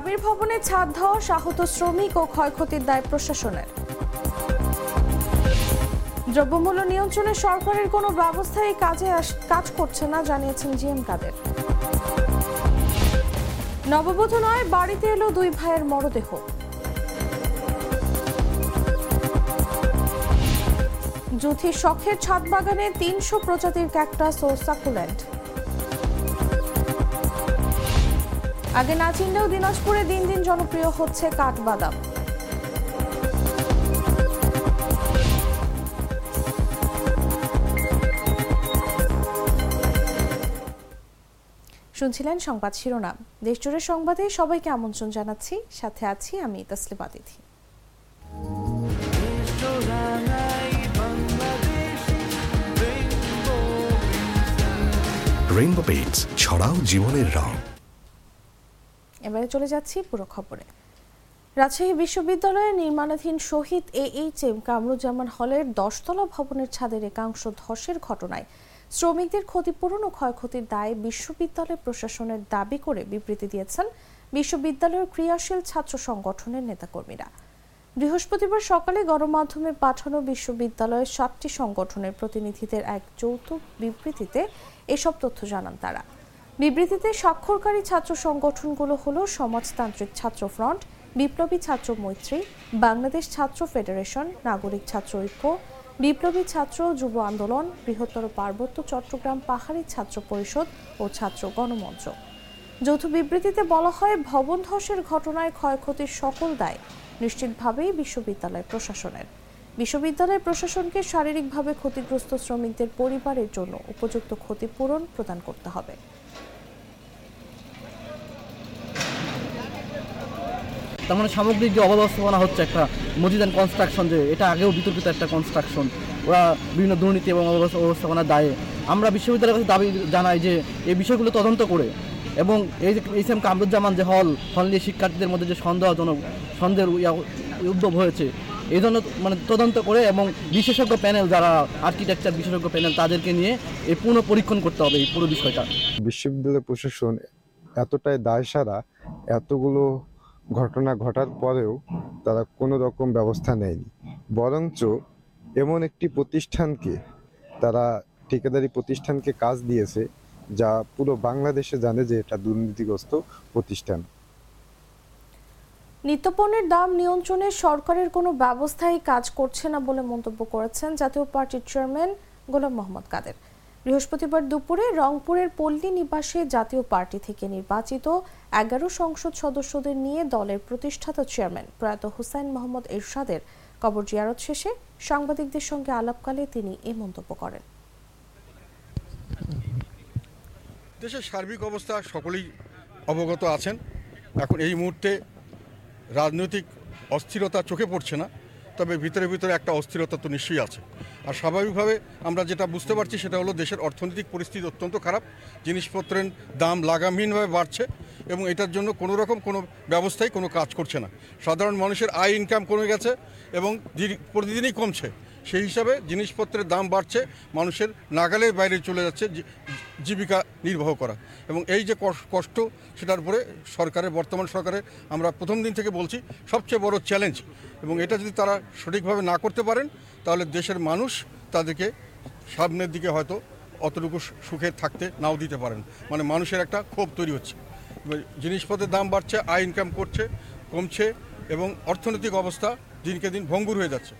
আবির ভবনে ছাদ ধস আহত শ্রমিক ও ক্ষয়ক্ষতির দায় প্রশাসনের। দ্রব্যমূল্য নিয়ন্ত্রণে সরকারের কোনো ব্যবস্থাই কাজে কাজ করছে না, জানিয়েছেন জিএম কাদের। নববধূ নয়, বাড়িতে এলো দুই ভাইয়ের মরদেহ। জুথি শখের ছাদ বাগানে তিনশো প্রজাতির ক্যাকটাস ও সাকুলেন্ট। আগে না চিনলেও দিনাজপুরে দিন দিন জনপ্রিয় হচ্ছে কাঠবাদাম। শুনছিলেন সংবাদ শিরোনাম। দেশজুড়ে সংবাদে সবাইকে আমন্ত্রণ জানাচ্ছি। সাথে আছি আমি তসলিমা তিথি রেইনবো পেইন্টস ছড়াও জীবনের রং। এবারে চলে যাচ্ছি পুরো খবরে। রাজশাহী বিশ্ববিদ্যালয়ের নির্মাণাধীন Shahid A H M Kamaruzzaman হলের দশতলা ভবনের ছাদের একাংশ ধসের ঘটনায় শ্রমিকদের ক্ষতিপূরণ ও ক্ষয়ক্ষতির দায়ে বিশ্ববিদ্যালয় প্রশাসনের দাবি করে বিবৃতি দিয়েছেন বিশ্ববিদ্যালয়ের ক্রিয়াশীল ছাত্র সংগঠনের নেতাকর্মীরা। বৃহস্পতিবার সকালে গণমাধ্যমে পাঠানো বিশ্ববিদ্যালয়ের সাতটি সংগঠনের প্রতিনিধিদের এক যৌথ বিবৃতিতে এসব তথ্য জানান তারা। বিবৃতিতে স্বাক্ষরকারী ছাত্র সংগঠনগুলো হলো সমাজতান্ত্রিক ছাত্র ফ্রন্ট, বিপ্লবী ছাত্র মৈত্রী, বাংলাদেশ ছাত্র ফেডারেশন, নাগরিক ছাত্র ঐক্য, বিপ্লবী ছাত্র যুব আন্দোলন, বৃহত্তর পার্বত্য চট্টগ্রাম পাহাড়ি ছাত্র পরিষদ ও ছাত্র গণমঞ্চ। যৌথ বিবৃতিতে বলা হয়, ভবন ধসের ঘটনায় ক্ষয়ক্ষতির সকল দায় নিশ্চিতভাবেই বিশ্ববিদ্যালয় প্রশাসনের। বিশ্ববিদ্যালয় প্রশাসনকে শারীরিকভাবে ক্ষতিগ্রস্ত শ্রমিকদের পরিবারের জন্য উপযুক্ত ক্ষতিপূরণ প্রদান করতে হবে। তার মানে সামগ্রিক যে অব্যবস্থাপনা হচ্ছে একটা মসজিদ অ্যান্ড কনস্ট্রাকশন যে, এটা আগেও বিতর্কিত একটা কনস্ট্রাকশন ওরা বিভিন্ন দুর্নীতি এবং অব্যবস্থাপনার দায়ে। আমরা বিশ্ববিদ্যালয়ের কাছে দাবি জানাই যে, এই বিষয়গুলো তদন্ত করে এবং এই যে এইচ এম কামরুজ্জামান যে হল হল নিয়ে শিক্ষার্থীদের মধ্যে যে সন্দেহজনক সন্দেহের উদ্ভব হয়েছে, এই জন্য মানে তদন্ত করে এবং বিশেষজ্ঞ প্যানেল যারা আর্কিটেকচার বিশেষজ্ঞ প্যানেল, তাদেরকে নিয়ে এই পুনঃ পরীক্ষণ করতে হবে এই পুরো বিষয়টা। বিশ্ববিদ্যালয় প্রশাসন এতটাই দায়সারা, এতগুলো ঘটনা ঘটার পরেও তারা কোনো রকম ব্যবস্থা নেয়নি। বরঞ্চ এমন একটি প্রতিষ্ঠানকে, তারা ঠিকাদারি প্রতিষ্ঠানকে কাজ দিয়েছে, যা পুরো বাংলাদেশে জানে যে এটা দুর্নীতিগ্রস্ত প্রতিষ্ঠান। নিত্যপণ্যের দাম নিয়ন্ত্রণে সরকারের কোনো ব্যবস্থাই কাজ করছে না বলে মন্তব্য করেছেন জাতীয় পার্টির চেয়ারম্যান গোলাম মোহাম্মদ কাদের। বৃহস্পতিবার দুপুরে রংপুরের পল্লী নিবাসে জাতীয় পার্টি থেকে নির্বাচিত এগারো সংসদ সদস্যদের নিয়ে দলের প্রতিষ্ঠাতা চেয়ারম্যান প্রয়াত হুসাইন মোহাম্মদ এরশাদের কবর জিয়ারত শেষে সাংবাদিকদের সঙ্গে আলাপকালে তিনি এ মন্তব্য করেন। দেশের সার্বিক অবস্থা সকলেই অবগত আছেন। এখন এই মুহূর্তে রাজনৈতিক অস্থিরতা চোখে পড়ছে না, তবে ভিতরে ভিতরে একটা অস্থিরতা তো নিশ্চয়ই আছে। আর স্বাভাবিকভাবে আমরা যেটা বুঝতে পারছি সেটা হলো দেশের অর্থনৈতিক পরিস্থিতি অত্যন্ত খারাপ, জিনিসপত্রের দাম লাগামহীনভাবে বাড়ছে। এবং এটার জন্য কোনো রকম কোনো ব্যবস্থাই কোনো কাজ করছে না। সাধারণ মানুষের আয় ইনকাম কমে গেছে এবং দিন- প্রতিদিনই কমছে। সেই হিসাবে জিনিসপত্রের দাম বাড়ছে, মানুষের নাগালের বাইরে চলে যাচ্ছে জীবিকা নির্বাহ করা। এবং এই যে কষ- কষ্ট, সেটার উপরে সরকারের বর্তমান সরকারের আমরা প্রথম দিন থেকে বলছি, সবচেয়ে বড় চ্যালেঞ্জ এবং এটা যদি তারা সঠিকভাবে না করতে পারেন, তাহলে দেশের মানুষ তাদেরকে সামনের দিকে হয়তো অতটুকু সুখে থাকতে নাও দিতে পারেন। মানে মানুষের একটা ক্ষোভ তৈরি হচ্ছে। জিনিসপত্রের দাম বাড়ছে, আয় ইনকাম করছে, কমছে এবং অর্থনৈতিক অবস্থা দিনকে দিন ভঙ্গুর হয়ে যাচ্ছে।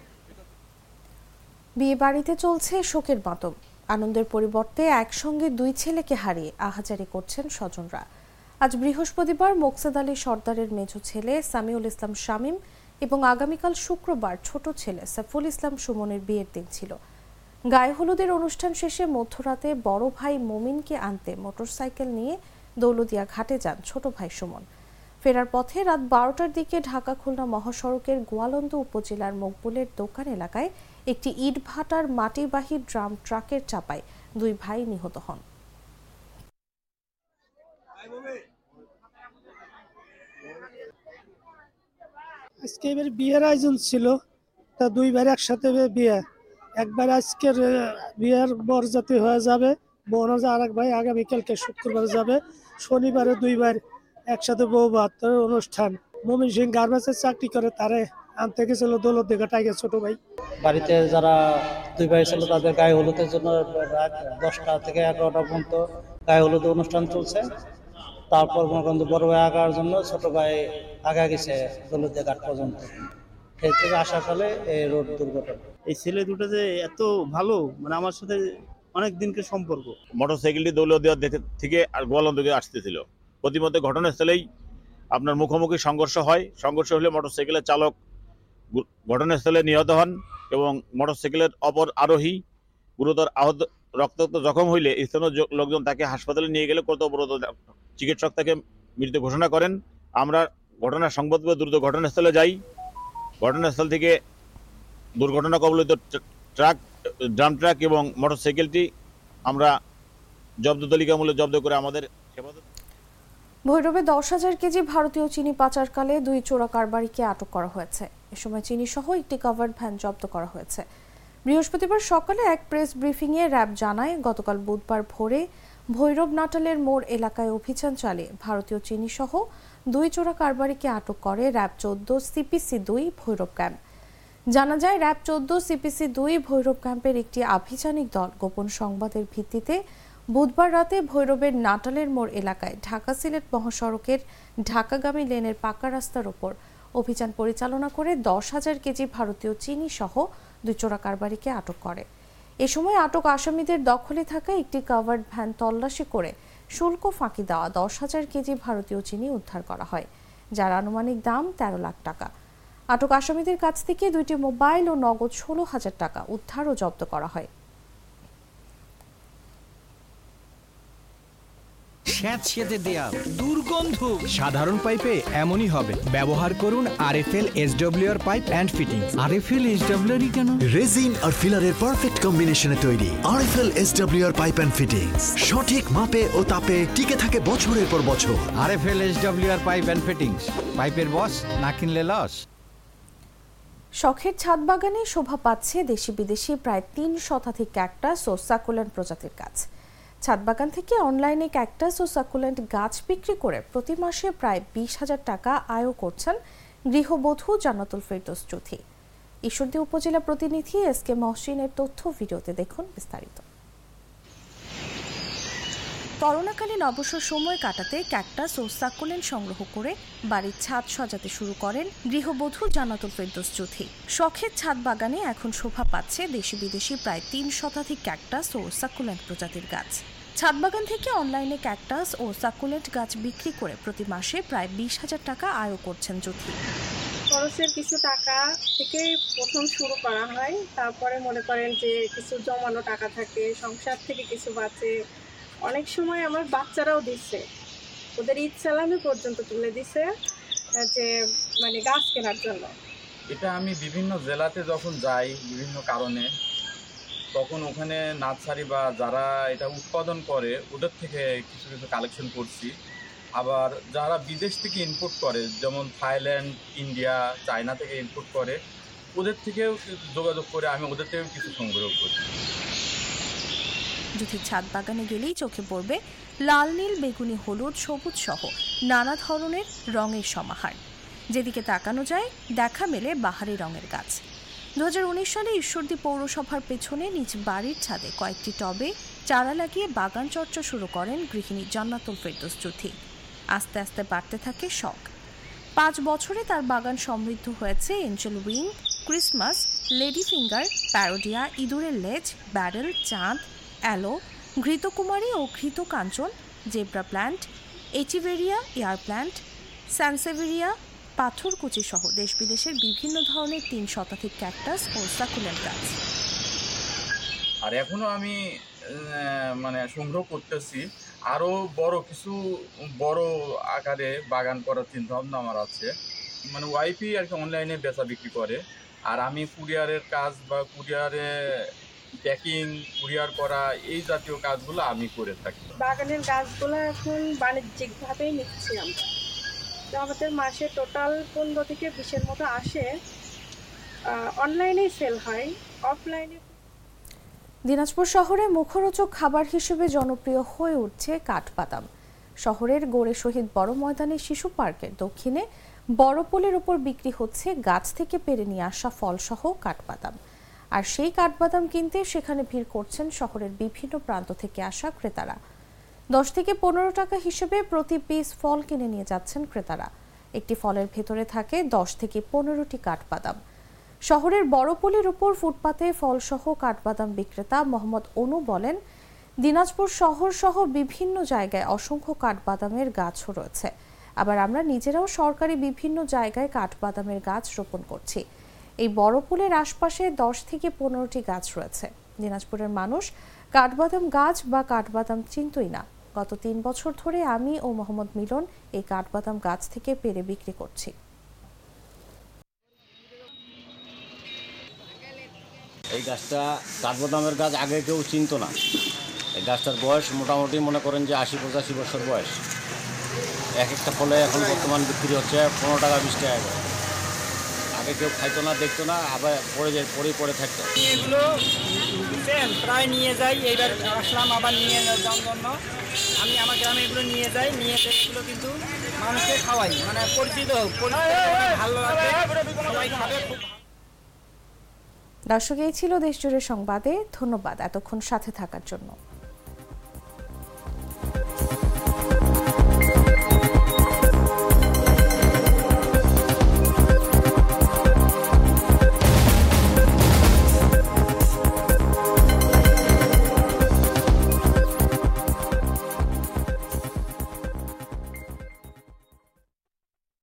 বিয়ে বাড়িতে চলছে শোকের মাতম আনন্দের পরিবর্তে একসঙ্গে দুই ছেলেকে হারিয়ে আহাজারি করছেন স্বজনরা। আজ বৃহস্পতিবার মোকসেদ আলী সর্দারের মেজ ছেলে সামিউল ইসলাম শামীম এবং আগামীকাল শুক্রবার ছোট ছেলে সাইফুল ইসলাম সুমনের বিয়ের দিন ছিল। গায়ে হলুদের অনুষ্ঠান শেষে মধ্যরাতে বড় ভাই মমিনকে আনতে মোটরসাইকেল নিয়ে দৌলদিয়া ঘাটে যান ছোট ভাই সুমন। ফেরার পথে রাত বারোটার দিকে ঢাকা খুলনা মহাসড়কের গোয়ালন্দ উপজেলার মকবুলের দোকান এলাকায় একটি ইট ভাটার মাটিবাহী ড্রাম ট্রাকের চাপায় দুই ভাই নিহত হন। আজকে এবার বিয়ের আয়োজন ছিল। তা দুইবার একসাথে বিয়ে। একবার আজকের বিয়ের বরযাত্রী হয়ে যাবে। বোন আরেক ভাই আগামীকালকে শুক্রবার যাবে। শনিবারে দুইবার একসাথে বউ বাহাত্তর অনুষ্ঠান। মমিন সিং গার্মেন্টসের চাকরি করে তারে আনতে গেছিল দৌলত দেখা টাইগার ছোট ভাই। বাড়িতে যারা দুই ভাই ছিল তাদের গায়ে হলুদের জন্য রাত দশটা থেকে এগারোটা পর্যন্ত গায়ে হলুদ অনুষ্ঠান চলছে। তারপর মনে করেন বড় ভাই আগার জন্য ছোট ভাই আগা গেছে হলুদের ঘাট পর্যন্ত। সেই থেকে আসার ফলে এই রোড দুর্ঘটনা। এই ছেলে দুটো যে এত ভালো মানে আমার সাথে অনেক দিনকে সম্পর্ক। মোটরসাইকেলটি দৌলদিয়া থেকে আর গোয়ালন্দ দিকে আসতেছিল। প্রতিমধ্যে ঘটনাস্থলেই আপনার মুখোমুখি সংঘর্ষ হয়। সংঘর্ষ হলে মোটরসাইকেলের চালক ঘটনাস্থলে নিহত হন এবং মোটরসাইকেলের অপর আরোহী গুরুতর আহত রক্তাক্ত জখম হইলে স্থানীয় লোকজন তাকে হাসপাতালে নিয়ে গেলে কর্তব্যরত চিকিৎসক তাকে মৃত ঘোষণা করেন। আমরা ঘটনার সংবাদ দ্রুত ঘটনাস্থলে যাই। ঘটনাস্থল থেকে দুর্ঘটনা কবলিত ট্রাক, ড্রাম ট্রাক এবং মোটরসাইকেলটি আমরা জব্দ তালিকা মূল্যে জব্দ করে আমাদের হেফাজত ভৈরবে দশ হাজার কেজি ভারতীয় চিনি পাচারকালে দুই চোরা কারবারিকে আটক করা হয়েছে। এ সময় চিনি সহ একটি কাভার্ড ভ্যান জব্দ করা হয়েছে। বৃহস্পতিবার সকালে এক প্রেস ব্রিফিংয়ে র্যাব জানায়, গতকাল বুধবার ভোরে ভৈরব নাটালের মোড় এলাকায় অভিযান চালিয়ে ভারতীয় চিনি সহ দুই চোরা কারবারিকে আটক করে র্যাব চোদ্দ সিপিসি দুই, ভৈরব ক্যাম্প। জানা যায়, র্যাব চোদ্দ, সিপিসি দুই ভৈরব ক্যাম্পের একটি আভিযানিক দল গোপন সংবাদের ভিত্তিতে বুধবার রাতে ভৈরবের নাটালের মোড় এলাকায় ঢাকা সিলেট মহাসড়কের ঢাকাগামী লেনের পাকা রাস্তার ওপর অভিযান পরিচালনা করে দশ হাজার কেজি ভারতীয় চিনি সহ দুই চোরা কারবারিকে আটক করে। এ সময় আটক আসামিদের দখলে থাকা একটি কাভার্ড ভ্যান তল্লাশি করে শুল্ক ফাঁকি দেওয়া দশ হাজার কেজি ভারতীয় চিনি উদ্ধার করা হয়, যার আনুমানিক দাম তেরো লাখ টাকা। আটক আসামিদের কাছ থেকে দুইটি মোবাইল ও নগদ ষোলো হাজার টাকা উদ্ধার ও জব্দ করা হয়। স্যাঁতসেঁতে দেয়াল দুর্গন্ধ। সাধারণ পাইপে এমনই হবে। ব্যবহার করুন RFL SWR pipe and fitting RFL SWR কেন? রেজিন আর ফিলারের পারফেক্ট কম্বিনেশনে তৈরি। RFL SWR pipe and fittings. সঠিক মাপে ও তাপে টিকে থাকে বছরের পর বছর। RFL SWR pipe and fittings. পাইপের বস না কিনলে লস। শখের ছাদ বাগানে শোভা পাচ্ছে দেশি বিদেশি প্রায় তিন শতাধিক ক্যাকটাস ও সাকুলেন্ট প্রজাতির গাছ। ছাদ বাগান থেকে অনলাইনে ক্যাকটাস ও সাকুলেন্ট গাছ বিক্রি করে প্রতি মাসে প্রায় বিশ হাজার টাকা আয়ও করছেন গৃহবধূ জান্নাতুল ফেরদোস চৌধুরী ঈশ্বরদী উপজেলা প্রতিনিধি এস কে মহসিনের তথ্য ভিডিওতে দেখুন বিস্তারিত। করোনাকালীন অবসর সময় কাটাতে ক্যাকটাস ও সাকুলেন্ট সংগ্রহ করে বাড়ির ছাদ সাজাতে শুরু করেন গৃহবধূ জান্নাতুল ফেরদৌস চৌধুরী শখের ছাদ বাগানে এখন শোভা পাচ্ছে দেশি বিদেশি প্রায় তিন শতাধিক ক্যাকটাস ও সাকুলেন্ট প্রজাতির গাছ। ছাদ বাগান থেকে অনলাইনে ক্যাকটাস ও সাকুলেন্ট গাছ বিক্রি করে প্রতি মাসে প্রায় বিশ হাজার টাকা আয়ও করছেন চৌধুরী খরচের কিছু টাকা থেকে প্রথম শুরু করা হয়। তারপরে মনে করেন যে কিছু জমানো টাকা থাকে, সংসার থেকে কিছু বাঁচে অনেক সময় আমার বাচ্চারাও দিচ্ছে। ওদের ঈদ সালামি পর্যন্ত তুলে দিছে যে মানে গাছ কেনার জন্য। এটা আমি বিভিন্ন জেলাতে যখন যাই, বিভিন্ন কারণে, তখন ওখানে নার্সারি বা যারা এটা উৎপাদন করে, ওদের থেকে কিছু কিছু কালেকশন করছি। আবার যারা বিদেশ থেকে ইনপুট করে, যেমন থাইল্যান্ড, ইন্ডিয়া, চায়না থেকে ইনপুট করে, ওদের থেকেও যোগাযোগ করে আমি ওদের থেকেও কিছু সংগ্রহ করি। জুথির ছাদ বাগানে গেলেই চোখে পড়বে লাল নীল, বেগুনি, হলুদ, সবুজ সহ নানা ধরনের রঙের সমাহার। যেদিকে তাকানো যায়, দেখা মেলে বাহারি রঙের গাছ। দু হাজার উনিশ সালে ঈশ্বরদী পৌরসভার পেছনে নিজ বাড়ির ছাদে কয়েকটি টবে চারা লাগিয়ে বাগান চর্চা শুরু করেন গৃহিণী জান্নাতুল ফেরদৌস চৌধুরী। আস্তে আস্তে বাড়তে থাকে শখ। পাঁচ বছরে তার বাগান সমৃদ্ধ হয়েছে angel wing Christmas lady finger parodia, ইঁদুরের লেজ, ব্যারেল, চাঁদ অ্যালো, ঘৃতকুমারী ও ঘৃত কাঞ্চন zebra plant, echeveria, air plant, sansevieria, পাথরকুচি সহ দেশ বিদেশের বিভিন্ন ধরনের তিন শতাধিক ক্যাকটাস ও সাকুলেন্ট গাছ। আর এখনও আমি মানে সংগ্রহ করতেছি। আরও বড় কিছু, বড় আকারে বাগান করার চিন্তা ভাবনা আমার আছে। মানে ওয়াইফই আর কি অনলাইনে বেচা বিক্রি করে। আর আমি কুরিয়ারের কাজ বা কুরিয়ারে প্যাকিং কুরিয়ার করা এই জাতীয় কাজগুলো আমি করে থাকি। বাগানের গাছগুলো এখন বাণিজ্যিকভাবেই নিচ্ছি আমরা। তো আমাদের মাসে টোটাল পনেরো থেকে বিশের মতো আসে। অনলাইনেই সেল হয় অফলাইনে দিনাজপুর শহরে মুখরোচক খাবার হিসেবে জনপ্রিয় হয়ে উঠছে কাঠবাদাম। শহরের গোড়ে শহীদ বড় ময়দানে শিশু পার্কের দক্ষিণে বড় পোলের ওপর বিক্রি হচ্ছে গাছ থেকে পেরে নিয়ে আসা ফলসহ কাঠবাদাম। আর সেই কাঠবাদাম কিনতে সেখানে ভিড় করছেন শহরের বিভিন্ন প্রান্ত থেকে আসা ক্রেতারা। দশ থেকে পনেরো টাকা হিসেবে প্রতি পিস ফল কিনে নিয়ে যাচ্ছেন ক্রেতারা। একটি ফলের ভেতরে থাকে দশ থেকে পনেরোটি কাঠবাদাম। শহরের বড় পুলের উপর ফুটপাতে ফলসহ কাঠবাদাম বিক্রেতা মোহাম্মদ অনু বলেন, দিনাজপুর শহর সহ বিভিন্ন জায়গায় অসংখ্য কাঠবাদামের গাছও রয়েছে। আবার আমরা নিজেরাও সরকারি বিভিন্ন জায়গায় কাঠবাদামের গাছ রোপণ করছি। এই বড় পুলের আশপাশে দশ থেকে পনেরোটি গাছ রয়েছে। দিনাজপুরের মানুষ কাঠবাদাম গাছ বা কাঠবাদাম চিনতই না। গত তিন বছর ধরে আমি ও মোহাম্মদ মিলন এই কাঠবাদাম গাছ থেকে পেরে বিক্রি করছি। এই গাছটা কাঠবাদামের গাছ আগে কেউ চিনতো না। এই গাছটার বয়স মোটামুটি মনে করেন যে আশি পঁচাশি বছর বয়স। এক একটা ফলে এখন বর্তমান বিক্রি হচ্ছে পনেরো টাকা, বিশ টাকা কেউ খাইতো না দেখতো না আবার পড়ে যায় পড়েই পড়ে থাকতো। এগুলো প্রায় নিয়ে যাই এইবার আসলাম আবার নিয়ে যাওয়ার জন্য। আমি আমার গ্রামে এগুলো নিয়ে যাই নিয়ে এগুলো কিন্তু মানুষকে খাওয়াই মানে পরিচিত হোক ভালো লাগবে সবাই খাবে খুব দর্শক এই ছিল দেশজুড়ে সংবাদে ধন্যবাদ এতক্ষণ সাথে থাকার জন্য।